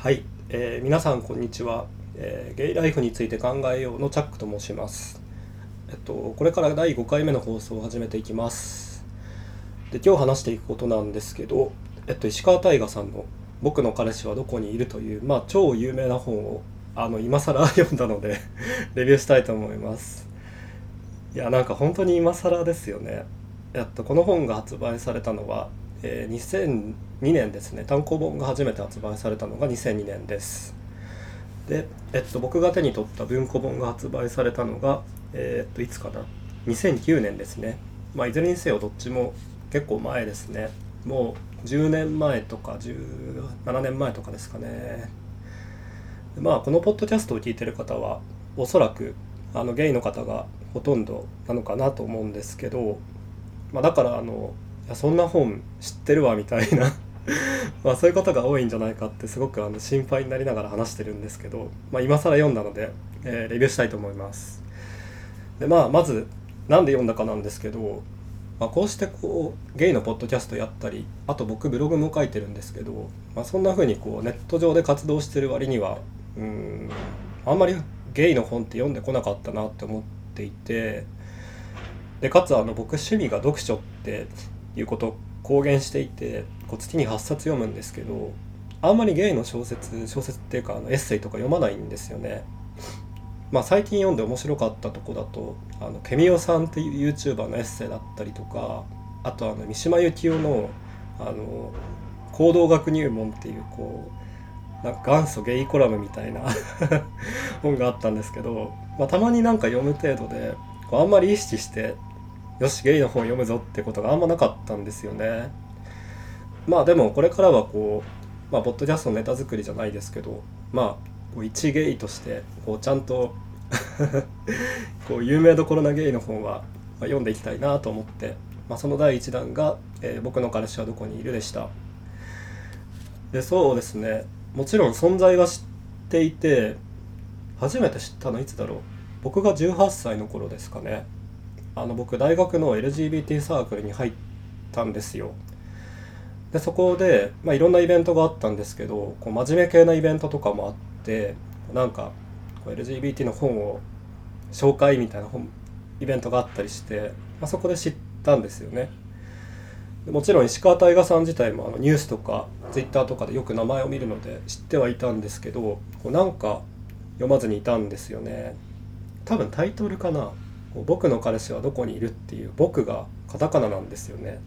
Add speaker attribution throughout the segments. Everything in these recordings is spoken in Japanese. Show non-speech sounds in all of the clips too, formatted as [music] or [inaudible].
Speaker 1: はい、えー、皆さんこんにちは、えー、ゲイライフについて考えようのチャックと申します。えっとこれから第5回目の放送を始めていきます。で今日話していくことなんですけどえっと石川大河さんの僕の彼氏はどこにいるというまあ超有名な本をあの今更読んだので [laughs] レビューしたいと思います。いやなんか本当に今更ですよね。やっとこの本が発売されたのはえー、2002年ですね。単行本が初めて発売されたのが2002年です。で、えっと、僕が手に取った文庫本が発売されたのが、えー、っといつかな？2009年ですね。まあいずれにせよどっちも結構前ですね。もう10年前とか17年前とかですかね。まあこのポッドキャストを聞いてる方はおそらくあのゲイの方がほとんどなのかなと思うんですけど、まあ、だからあのそんな本知ってるわみたいな。[laughs] まあそういうことが多いんじゃないかってすごくあの心配になりながら話してるんですけど、まあ、今更読んだので、えー、レビューしたいと思います。でまあまず何で読んだかなんですけど、まあ、こうしてこうゲイのポッドキャストやったりあと僕ブログも書いてるんですけど、まあ、そんな風にこうネット上で活動してる割にはうんあんまりゲイの本って読んでこなかったなって思っていてでかつあの僕趣味が読書っていうことを公言していてこう月に8冊読むんですけどあんまりゲイの小説小説っていうかあのエッセイとか読まないんですよね。まあ、最近読んで面白かったとこだとあのケミオさんっていう YouTuber のエッセイだったりとかあとあの三島由紀夫のあの行動学入門っていうこうなんか元祖ゲイコラムみたいな [laughs] 本があったんですけど、まあ、たまになんか読む程度でこうあんまり意識してよしゲイの本読むぞってことがあんまなかったんですよね。まあでもこれからはこうまあポッドキャストのネタ作りじゃないですけどまあこう一ゲイとしてこうちゃんと [laughs] こう有名どころなゲイの本は読んでいきたいなと思って、まあ、その第1弾が、えー「僕の彼氏はどこにいる?」でした。でそうですね。もちろん存在は知っていて初めて知ったのいつだろう。僕が18歳の頃ですかね。あの僕大学の LGBT サークルに入ったんですよ。でそこで、まあ、いろんなイベントがあったんですけどこう真面目系なイベントとかもあってなんか LGBT の本を紹介みたいな本イベントがあったりして、まあ、そこで知ったんですよね。もちろん石川大河さん自体もあのニュースとかツイッターとかでよく名前を見るので知ってはいたんですけどこうなんか読まずにいたんですよね。多分タイトルかな。僕の彼氏はどこにいるっていう僕がカタカナなんですよね。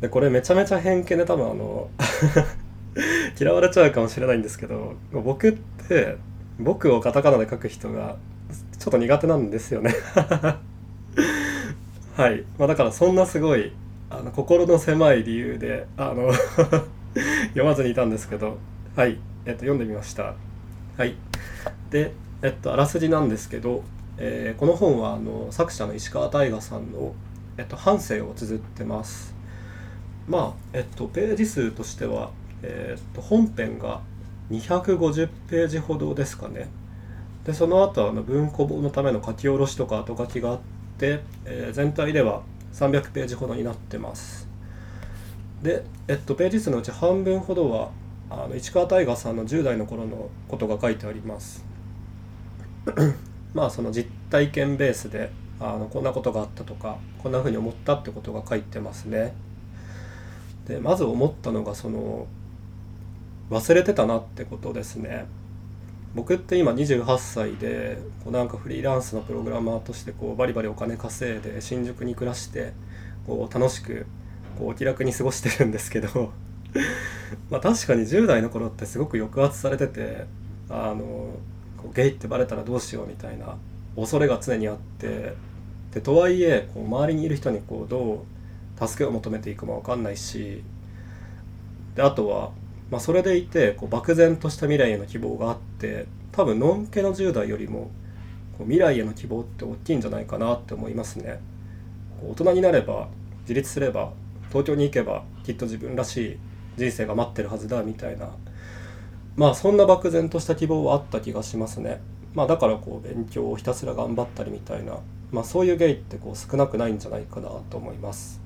Speaker 1: でこれめちゃめちゃ偏見で多分あの [laughs] 嫌われちゃうかもしれないんですけど僕って僕をカタカナで書く人がちょっと苦手なんですよね。[laughs] はい、まあ、だからそんなすごいあの心の狭い理由であの [laughs] 読まずにいたんですけどはい、えっと、読んでみました。はい。でえっとあらすじなんですけどえー、この本はあの作者の石川大河さんの、えっと、半生を綴ってます。まあ、えっと、ページ数としては、えー、っと、本編が250ページほどですかね。で、その後あの文庫本のための書き下ろしとか後書きがあって、えー、全体では300ページほどになってます。で、えっと、ページ数のうち半分ほどはあの市川大河さんの10代の頃のことが書いてあります。まあその実体験ベースであのこんなことがあったとかこんな風に思ったってことが書いてますね。でまず思ったのがその忘れてたなってことですね。僕って今28歳でこうなんかフリーランスのプログラマーとしてこうバリバリお金稼いで新宿に暮らしてこう楽しくこう気楽に過ごしてるんですけど [laughs] まあ確かに10代の頃ってすごく抑圧されててあのこうゲイってバレたらどうしようみたいな恐れが常にあってでとはいえこう周りにいる人にこうどう助けを求めていくかも分かんないしであとは、まあ、それでいてこう漠然とした未来への希望があって多分のんけの10代よりもこう未来への希望って大きいんじゃないかなって思いますね。大人になれば自立すれば東京に行けばきっと自分らしい人生が待ってるはずだみたいなまあそんな漠然とした希望はあった気がしますね。まあだからこう勉強をひたすら頑張ったりみたいな、まあそういうゲイってこう少なくないんじゃないかなと思います。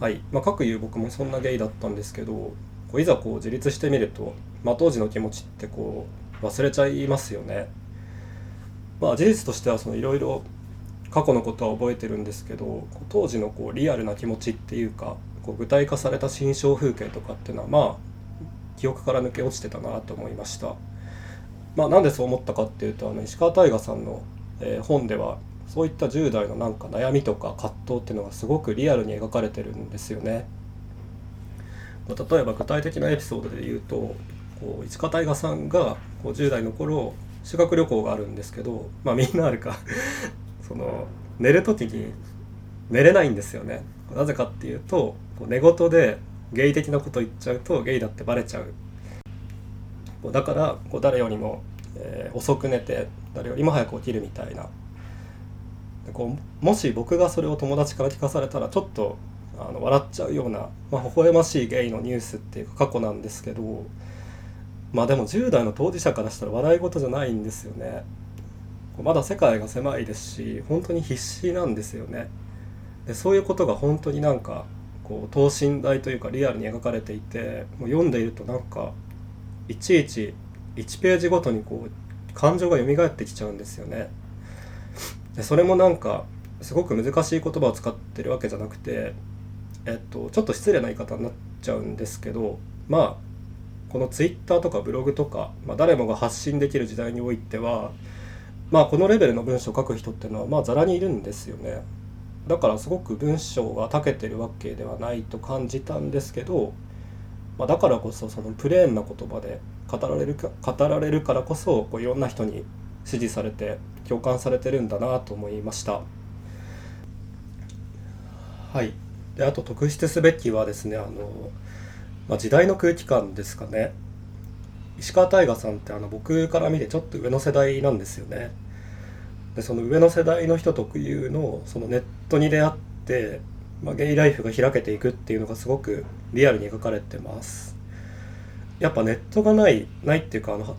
Speaker 1: はい。まあ各言う僕もそんなゲイだったんですけど、こういざこう自立してみると、まあ、当時の気持ちってこう忘れちゃいますよね。まあ事実としてはいろいろ過去のことは覚えてるんですけど当時のこうリアルな気持ちっていうかこう具体化された心象風景とかっていうのはまあ記憶から抜け落ちてたなと思いました。まあ、なんでそう思ったかっていうとあの石川大河さんの、えー、本ではそういった10代のなんか悩みとか葛藤っていうのがすごくリアルに描かれてるんですよね。まあ例えば具体的なエピソードで言うとこう市川大河さんがこう10代の頃修学旅行があるんですけどまあみんなあるか [laughs] その寝る時に寝れないんですよねなぜかっていうとこう寝言でゲイ的なこと言っちゃうとゲイだってバレちゃう。だからこう誰よりも、えー、遅く寝て誰よりも早く起きるみたいな。こうもし僕がそれを友達から聞かされたらちょっとあの笑っちゃうような、まあ、微笑ましいゲイのニュースっていうか過去なんですけどまあでも10代の当事者からしたら笑い事じゃないんですよね。まだ世界が狭いですし本当に必死なんですよね。でそういうことが本当になんかこう等身大というかリアルに描かれていてもう読んでいるとなんかいちいち1ページごとにこう感情が蘇ってきちゃうんですよね。でそれもなんかすごく難しい言葉を使ってるわけじゃなくてえっとちょっと失礼な言い方になっちゃうんですけどまあこのツイッターとかブログとか、まあ、誰もが発信できる時代においてはまあこのレベルの文章を書く人っていうのはまあざらにいるんですよね。だからすごく文章が長けてるわけではないと感じたんですけど、まあ、だからこそそのプレーンな言葉で語られるか語られるからこそこういろんな人に支持されて共感されてるんだなと思いました。はい。であと特筆すべきはですねあの、まあ、時代の空気感ですかね。石川大河さんってあの僕から見てちょっと上の世代なんですよね。でその上の世代の人特有のそのネットに出会って、まあ、ゲイライフが開けていくっていうのがすごくリアルに描かれてます。やっぱネットがないないっていうかあの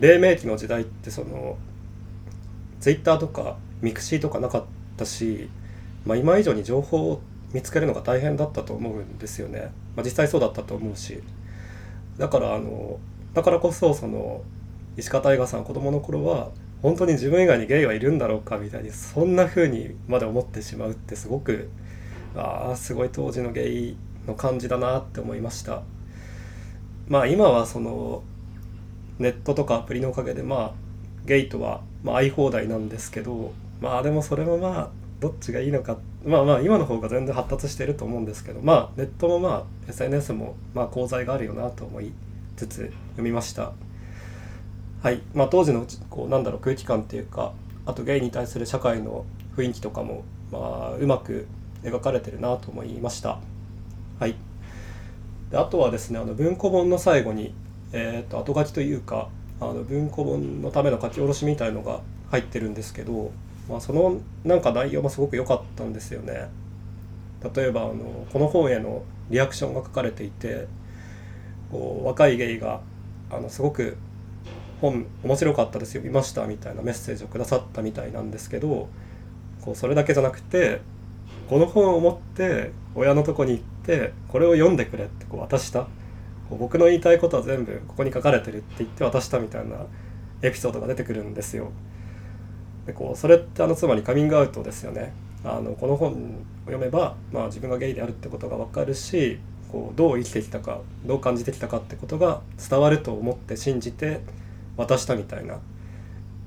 Speaker 1: 黎明期の時代ってそのツイッターとかミクシーとかなかったし、まあ、今以上に情報を見つけるのが大変だったと思うんですよね、まあ、実際そうだったと思うし。だからあのだからこそその石川大我さん子供の頃は本当に自分以外にゲイはいるんだろうかみたいにそんな風にまで思ってしまうってすごくああすごい当時のゲイの感じだなって思いました。まあ今はそのネットとかアプリのおかげでまあゲイとはまあ愛放題なんですけどまあでもそれもまあどっちがいいのかまあまあ今の方が全然発達してると思うんですけどまあネットもまあ SNS もまあ功罪があるよなと思いつつ読みました。はい。まあ当時のこうなんだろう空気感っていうかあとゲイに対する社会の雰囲気とかもまあうまく描かれてるなと思いました。はい。であとはですねあの文庫本の最後に、えー、と後書きというかあの文庫本のための書き下ろしみたいのが入ってるんですけど、まあ、そのなんか内容もすごく良かったんですよね。例えばあのこの本へのリアクションが書かれていてこう若いゲイがあのすごく本面白かったですよ見ましたみたいなメッセージをくださったみたいなんですけどこうそれだけじゃなくてこの本を持って親のとこに行ってこれを読んでくれってこう渡したこう僕の言いたいことは全部ここに書かれてるって言って渡したみたいなエピソードが出てくるんですよ。でこうそれってあのつまりカミングアウトですよね。あのこの本を読めば、まあ、自分がゲイであるってことが分かるしこうどう生きてきたかどう感じてきたかってことが伝わると思って信じて渡したみたいな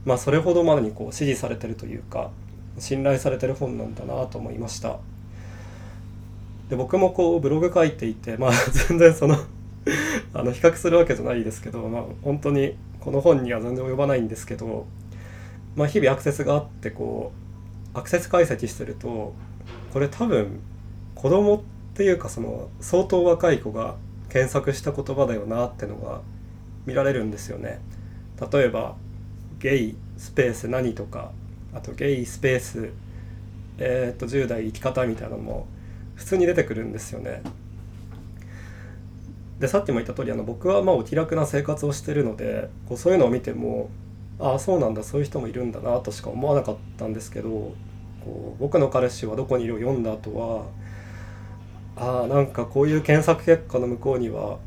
Speaker 1: まあそれほどまでにこう支持されてるというか信頼されてる本なんだなと思いましたで僕もこうブログ書いていてまあ [laughs] 全然そのあの比較するわけじゃないですけどまあ本当にこの本には全然及ばないんですけどまあ日々アクセスがあってこうアクセス解析してるとこれ多分子供っていうかその相当若い子が検索した言葉だよなってのが見られるんですよね。例えばゲイスペース何とかあとゲイスペースえー、っと10代生き方みたいなのも普通に出てくるんですよね。でさっきも言った通りあり僕はまあお気楽な生活をしてるのでこうそういうのを見てもああそうなんだそういう人もいるんだなとしか思わなかったんですけどこう僕の彼氏はどこにいるを読んだ後はああなんかこういう検索結果の向こうには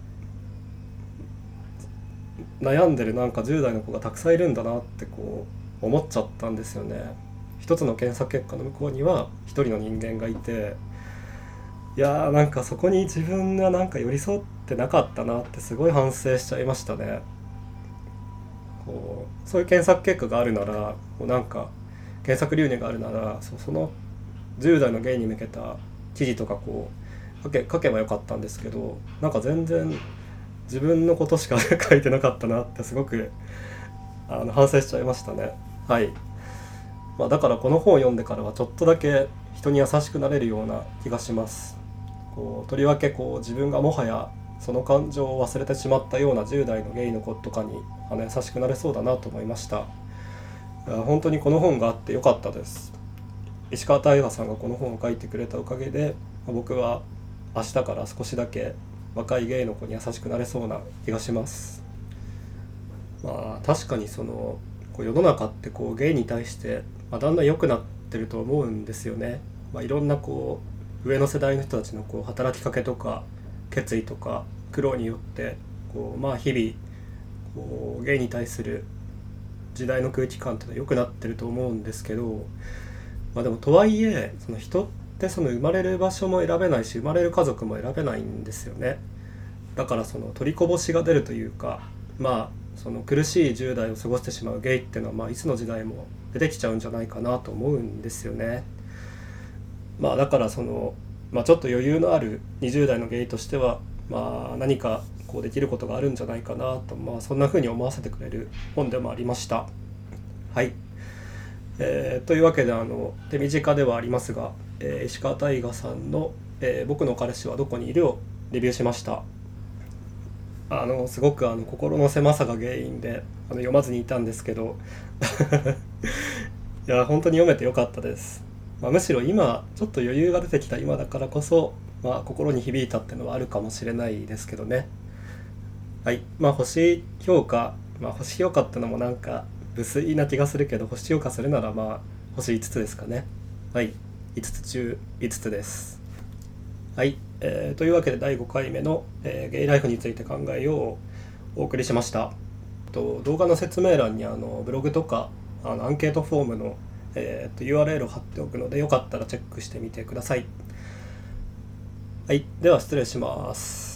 Speaker 1: 悩んでるなんか10代の子がたくさんいるんだなってこう思っちゃったんですよね。一つの検索結果の向こうには一人の人間がいていやーなんかそこに自分がなんか寄り添ってなかったなってすごい反省しちゃいましたね。こうそういう検索結果があるならこうなんか検索流入があるならそその10代のゲイに向けた記事とかこう書け書けばよかったんですけどなんか全然自分のことしか [laughs] 書いてなかったなってすごくあの反省しちゃいましたね。はいまあ、だからこの本を読んでからはちょっとだけ人に優しくなれるような気がします。こうとりわけこう自分がもはやその感情を忘れてしまったような10代のゲイの子とかにあの優しくなれそうだなと思いました本当にこの本があってよかったです石川大河さんがこの本を書いてくれたおかげで僕は明日から少しだけ若いゲイの子に優しくなれそうな気がします。まあ確かにそのこう世の中ってこうゲイに対して、まあ、だんだん良くなってると思うんですよね、まあ、いろんなこう上の世代の人たちのこう働きかけとか決意とか苦労によってこうまあ日々こうゲイに対する時代の空気感っていうのは良くなってると思うんですけど、まあ、でもとはいえその人ってでその生まれる場所も選べないし生まれる家族も選べないんですよねだからその取りこぼしが出るというかまあその苦しい10代を過ごしてしまうゲイっていうのは、まあ、いつの時代も出てきちゃうんじゃないかなと思うんですよね。まあ、だからその、まあ、ちょっと余裕のある20代のゲイとしては、まあ、何かこうできることがあるんじゃないかなと、まあ、そんな風に思わせてくれる本でもありました。はい、えー、というわけであの手短ではありますが、えー、石川大河さんの、えー「僕の彼氏はどこにいる?」をレビューしました。あのすごくあの心の狭さが原因であの読まずにいたんですけど。[laughs] いや本当に読めてよかったです、まあ、むしろ今ちょっと余裕が出てきた今だからこそ、まあ、心に響いたっていうのはあるかもしれないですけどね。はい。まあ星評価まあ星評価ってのもなんか無粋な気がするけど星評価するならまあ星5つですかね。はい。5つ中5つです。はい。えー、というわけで第5回目の、えー、ゲイライフについて考えようをお送りしました。と動画の説明欄にあのブログとかあのアンケートフォームの、えー、と URL を貼っておくのでよかったらチェックしてみてください。はい。では失礼します。